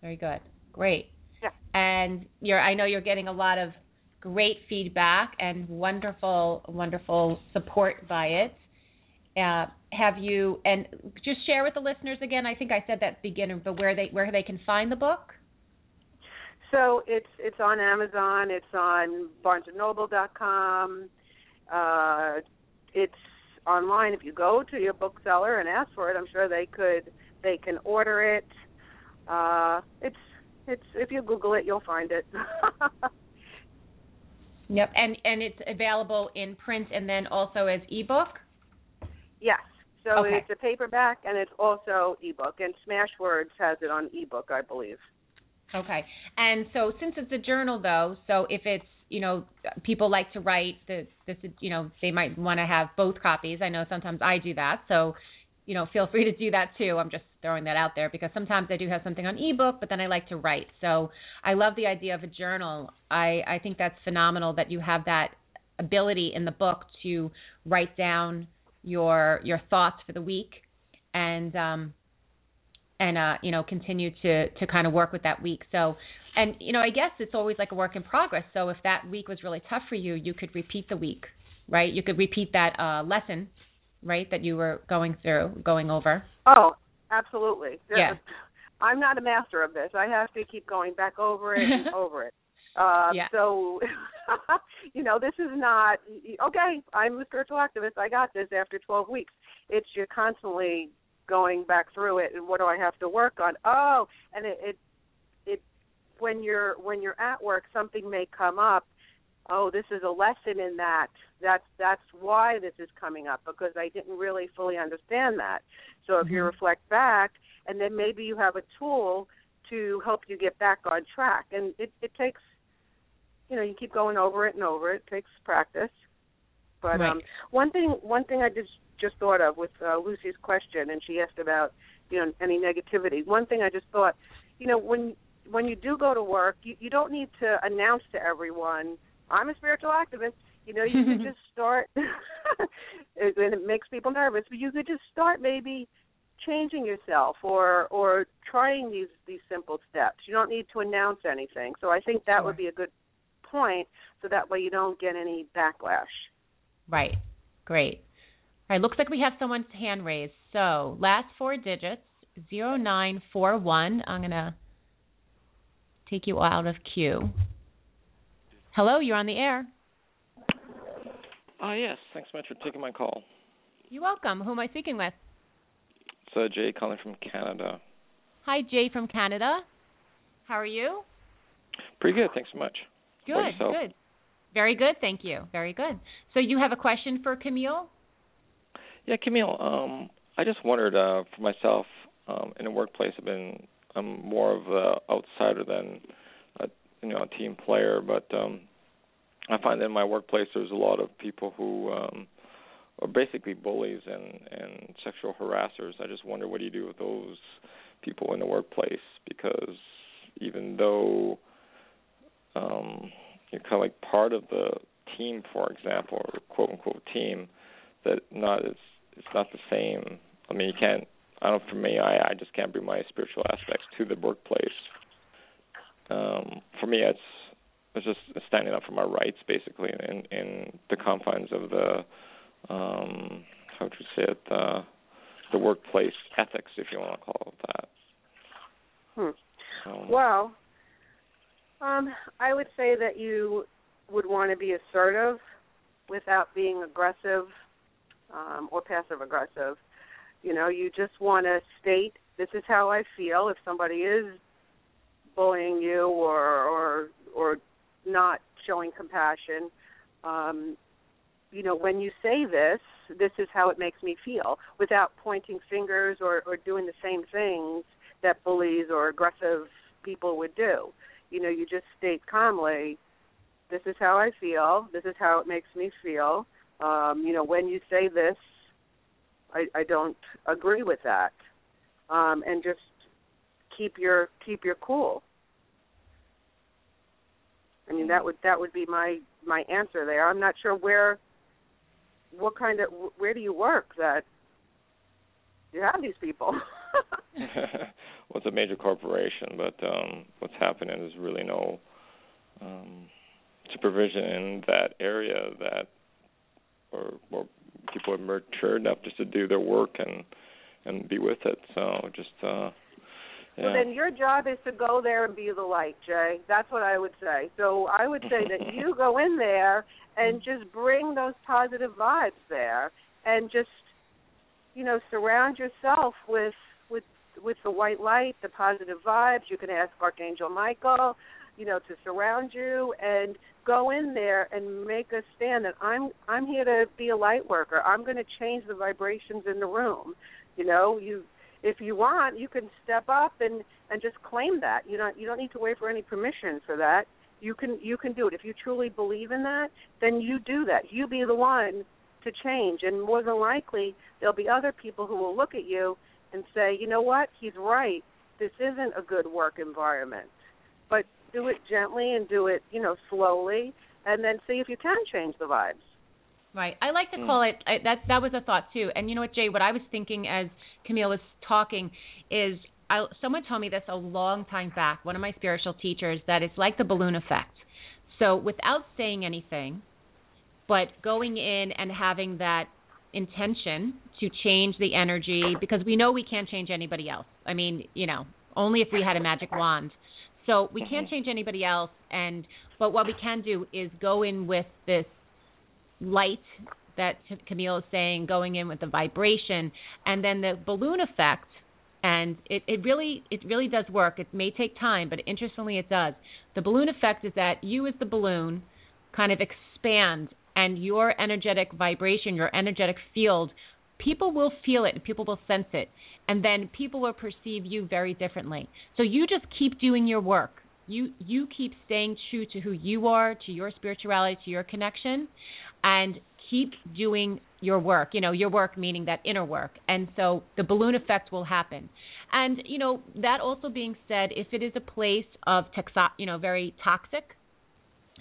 Very good. Great. Yeah. And you're I know you're getting a lot of great feedback and wonderful wonderful support by it. Uh, have you and just share with the listeners again? I think I said that at the beginning, but where they where they can find the book? So it's it's on Amazon. It's on BarnesandNoble.com. Uh, it's online. If you go to your bookseller and ask for it, I'm sure they could they can order it. Uh, it's it's if you Google it, you'll find it. [laughs] Yep. And and it's available in print and then also as ebook. yes. So Okay. it's a paperback and it's also ebook. And Smashwords has it on ebook, I believe. Okay. And so since it's a journal though, so if it's, you know, people like to write the this you know, they might want to have both copies. I know sometimes I do that. So, you know, feel [laughs] free to do that too. I'm just throwing that out there because sometimes I do have something on ebook, but then I like to write. So, I love the idea of a journal. I I think that's phenomenal that you have that ability in the book to write down your your thoughts for the week and um and uh you know continue to to kind of work with that week so and you know i guess it's always like a work in progress so if that week was really tough for you you could repeat the week right you could repeat that uh lesson right that you were going through going over Oh, absolutely. Yeah. [laughs] I'm not a master of this. I have to keep going back over it and [laughs] over it. Uh, Yeah. So, [laughs] you know, this is not okay. I'm a spiritual activist. I got this after 12 weeks. It's you're constantly going back through it, and what do I have to work on? Oh, and it, it, it, when you're when you're at work, something may come up. Oh, this is a lesson in that. That's that's why this is coming up because I didn't really fully understand that. So if you Mhm. reflect back, and then maybe you have a tool to help you get back on track, and it, it takes, you know, you keep going over it and over it. It takes practice. But Right. um, one thing, one thing I just just thought of with uh, Lucy's question, and she asked about, you know, any negativity. One thing I just thought, you know, when when you do go to work, you, you don't need to announce to everyone, "I'm a spiritual activist." You know, you could [laughs] just start, [laughs] and it makes people nervous. But you could just start maybe changing yourself or or trying these these simple steps. You don't need to announce anything. So I think that would be a good point, so that way you don't get any backlash. right great all right looks like we have someone's hand raised so last four digits zero nine four one i'm going to take you out of queue hello you're on the air Ah, yes. Thanks so much for taking my call. You're welcome. Who am I speaking with? It's uh, Jay calling from Canada. Hi, Jay from Canada. How are you? Pretty good. Thanks so much. Good, good. Very good, thank you. Very good. So you have a question for Camille? Yeah, Camille. Um, I just wondered uh, for myself um, in the workplace. I've been I'm more of a outsider than a you know a team player, but um, I find that in my workplace there's a lot of people who um, are basically bullies and and sexual harassers. I just wonder what do you do with those people in the workplace because even though um, you're kind of like part of the team, for example, or quote unquote team, that not is it's not the same. I mean, you can't. I don't. For me, I I just can't bring my spiritual aspects to the workplace. Um, for me, it's it's just standing up for my rights, basically, in in the confines of the um, how would you say it, the the workplace ethics, if you want to call it that. Hmm. So, Well, um, I would say that you would want to be assertive without being aggressive um, or passive aggressive. You know, you just want to state this is how I feel. If somebody is bullying you or or or not showing compassion, um, you know, when you say this, this is how it makes me feel, without pointing fingers or or doing the same things that bullies or aggressive people would do. You know, you just state calmly, this is how I feel, this is how it makes me feel. Um, you know, when you say this, I, I don't agree with that. Um, and just keep your keep your cool. I mean that would that would be my my answer there. I'm not sure where what kind of where do you work that you have these people. [laughs] [laughs] well, it's a major corporation, but um, what's happening is really no um, supervision in that area that, or, or people are mature enough just to do their work and and be with it. So just uh yeah. Well, then your job is to go there and be the light, Jay. That's what I would say. So I would say that you go in there and just bring those positive vibes there, and just you know surround yourself with with with the white light, the positive vibes. You can ask Archangel Michael, you know, to surround you and go in there and make a stand that I'm I'm here to be a light worker. I'm going to change the vibrations in the room. You know, you if you want, you can step up and and just claim that. You don't you don't need to wait for any permission for that. You can you can do it. If you truly believe in that, then you do that. You be the one to change and more than likely there'll be other people who will look at you and say, "You know what? He's right. This isn't a good work environment." But do it gently and do it, you know, slowly and then see if you can change the vibes. Right. I like to mm. call it I, that. That was a thought too. And you know what, Jay? What I was thinking as Camille was talking is, I, someone told me this a long time back. One of my spiritual teachers that it's like the balloon effect. So without saying anything, but going in and having that intention to change the energy because we know we can't change anybody else. I mean, you know, only if we had a magic wand. So we can't change anybody else and but what we can do is go in with this light that Camille is saying, going in with the vibration, and then the balloon effect. And it, it really it really does work. It may take time, but interestingly, it does. The balloon effect is that you, as the balloon, kind of expand, and your energetic vibration, your energetic field, people will feel it and people will sense it, and then people will perceive you very differently. So you just keep doing your work you you keep staying true to who you are, to your spirituality, to your connection, and keep doing your work, you know, your work meaning that inner work. And so the balloon effect will happen. And, you know, that also being said, if it is a place of toxo- you know, very toxic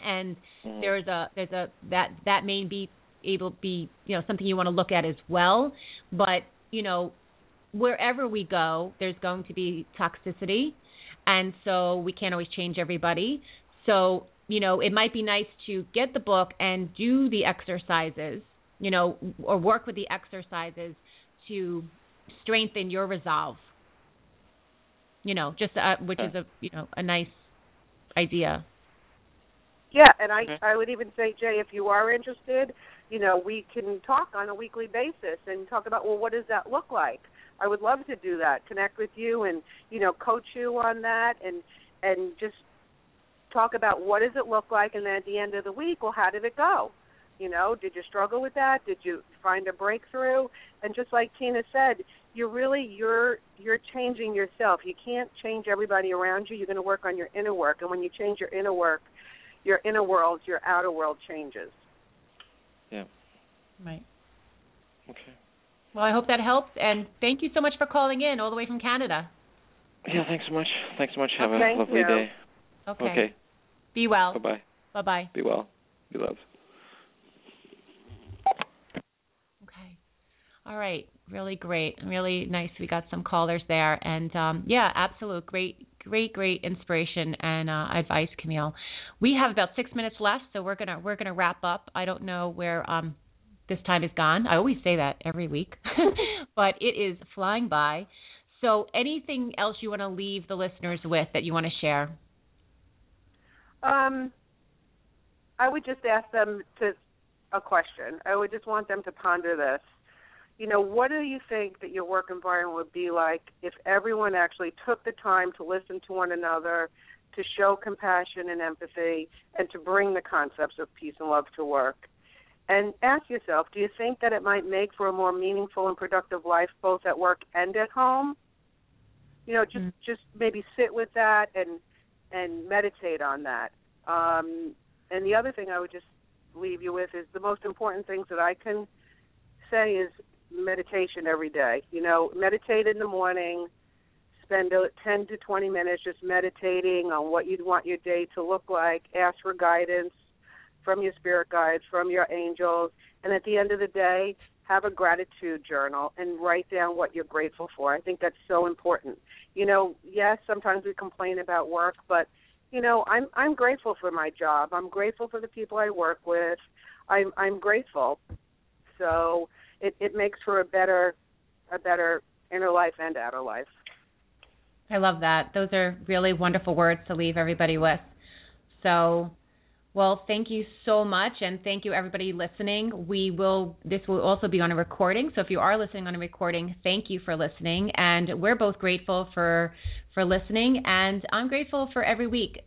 and mm-hmm. there's a there's a that that may be able to be, you know, something you want to look at as well, but, you know, wherever we go, there's going to be toxicity. And so we can't always change everybody. So you know, it might be nice to get the book and do the exercises, you know, or work with the exercises to strengthen your resolve. You know, just uh, which is a you know a nice idea. Yeah, and I I would even say Jay, if you are interested, you know, we can talk on a weekly basis and talk about well, what does that look like? I would love to do that. Connect with you and you know coach you on that and and just talk about what does it look like, and then at the end of the week, well, how did it go? You know, did you struggle with that? Did you find a breakthrough? And just like Tina said, you're really you're you're changing yourself. You can't change everybody around you. You're going to work on your inner work, and when you change your inner work, your inner world, your outer world changes. Yeah. Right. Okay. Well, I hope that helps, and thank you so much for calling in all the way from Canada. Yeah, thanks so much. Thanks so much. Have a lovely you. day. Okay. Okay. Be well. Bye bye. Bye bye. Be well. Be loved. Okay. All right. Really great. Really nice. We got some callers there, and um, yeah, absolute great, great, great inspiration and uh, advice, Camille. We have about six minutes left, so we're gonna we're gonna wrap up. I don't know where um this time is gone. I always say that every week, [laughs] but it is flying by. So, anything else you want to leave the listeners with that you want to share? Um, I would just ask them to a question. I would just want them to ponder this. You know, what do you think that your work environment would be like if everyone actually took the time to listen to one another, to show compassion and empathy, and to bring the concepts of peace and love to work? And ask yourself, do you think that it might make for a more meaningful and productive life both at work and at home? You know, just mm-hmm. just maybe sit with that and and meditate on that. Um, and the other thing I would just leave you with is the most important things that I can say is meditation every day. You know, meditate in the morning, spend 10 to 20 minutes just meditating on what you'd want your day to look like, ask for guidance, from your spirit guides, from your angels, and at the end of the day, have a gratitude journal and write down what you're grateful for. I think that's so important. You know, yes, sometimes we complain about work, but you know, I'm I'm grateful for my job. I'm grateful for the people I work with. I'm I'm grateful. So it it makes for a better a better inner life and outer life. I love that. Those are really wonderful words to leave everybody with. So well, thank you so much, and thank you everybody listening. We will. This will also be on a recording, so if you are listening on a recording, thank you for listening. And we're both grateful for for listening, and I'm grateful for every week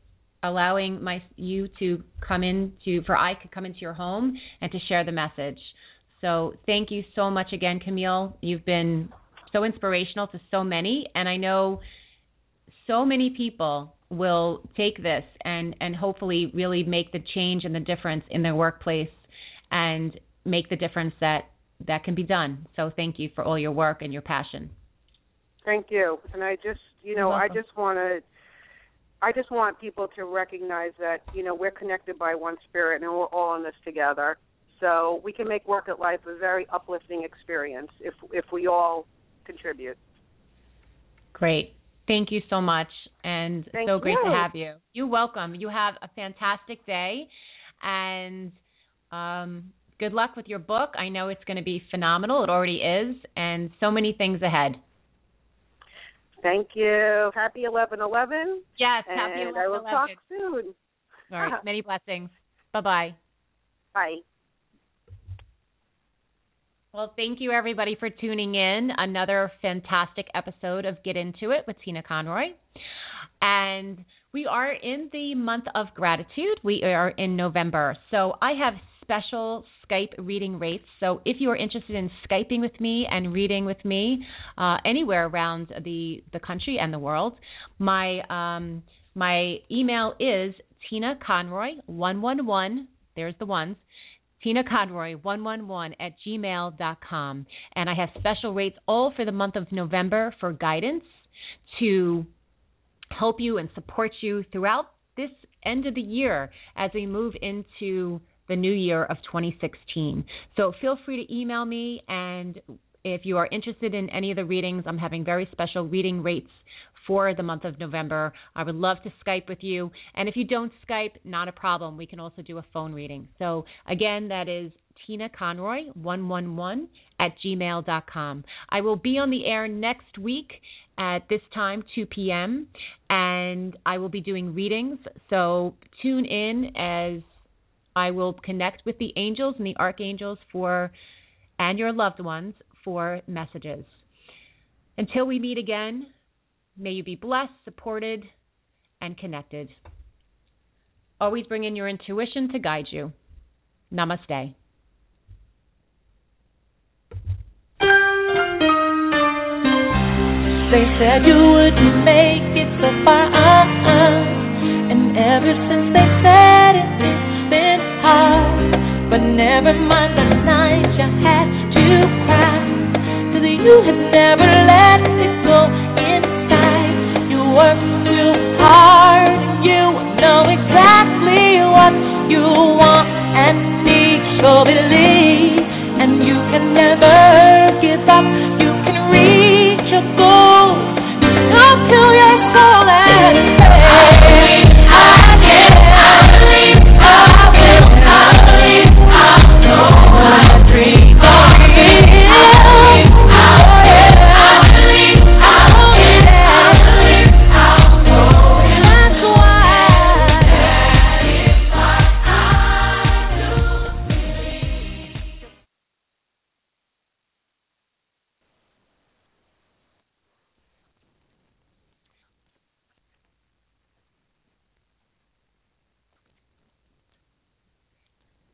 allowing my you to come into for I could come into your home and to share the message. So thank you so much again, Camille. You've been so inspirational to so many, and I know so many people will take this and and hopefully really make the change and the difference in their workplace and make the difference that that can be done. So thank you for all your work and your passion. Thank you. And I just, you know, I just want to I just want people to recognize that, you know, we're connected by one spirit and we're all in this together. So we can make work at life a very uplifting experience if if we all contribute. Great. Thank you so much, and Thank so great you. to have you. You're welcome. You have a fantastic day, and um, good luck with your book. I know it's going to be phenomenal. It already is, and so many things ahead. Thank you. Happy eleven eleven. Yes, happy and 11 I will talk soon. All right, [laughs] many blessings. Bye bye bye. Well, thank you everybody for tuning in. Another fantastic episode of Get Into It with Tina Conroy. And we are in the month of gratitude. We are in November. So I have special Skype reading rates. So if you are interested in Skyping with me and reading with me uh, anywhere around the, the country and the world, my um, my email is Tina Conroy one one one. There's the ones Tina Conroy111 at gmail.com. And I have special rates all for the month of November for guidance to help you and support you throughout this end of the year as we move into the new year of 2016. So feel free to email me and if you are interested in any of the readings, I'm having very special reading rates for the month of November. I would love to Skype with you. And if you don't Skype, not a problem. We can also do a phone reading. So again, that is Tina Conroy 111 at gmail.com. I will be on the air next week at this time, 2 p.m., and I will be doing readings. So tune in as I will connect with the angels and the archangels for and your loved ones for messages. Until we meet again, may you be blessed, supported, and connected. Always bring in your intuition to guide you. Namaste. They said you wouldn't make it so far, uh-uh. and ever since they said it, it's been hard. But never mind the night you had to cry, cause you had never let it go work too hard, you know exactly what you want and need. So believe, and you can never give up. You can reach your goals. Come to your soul and.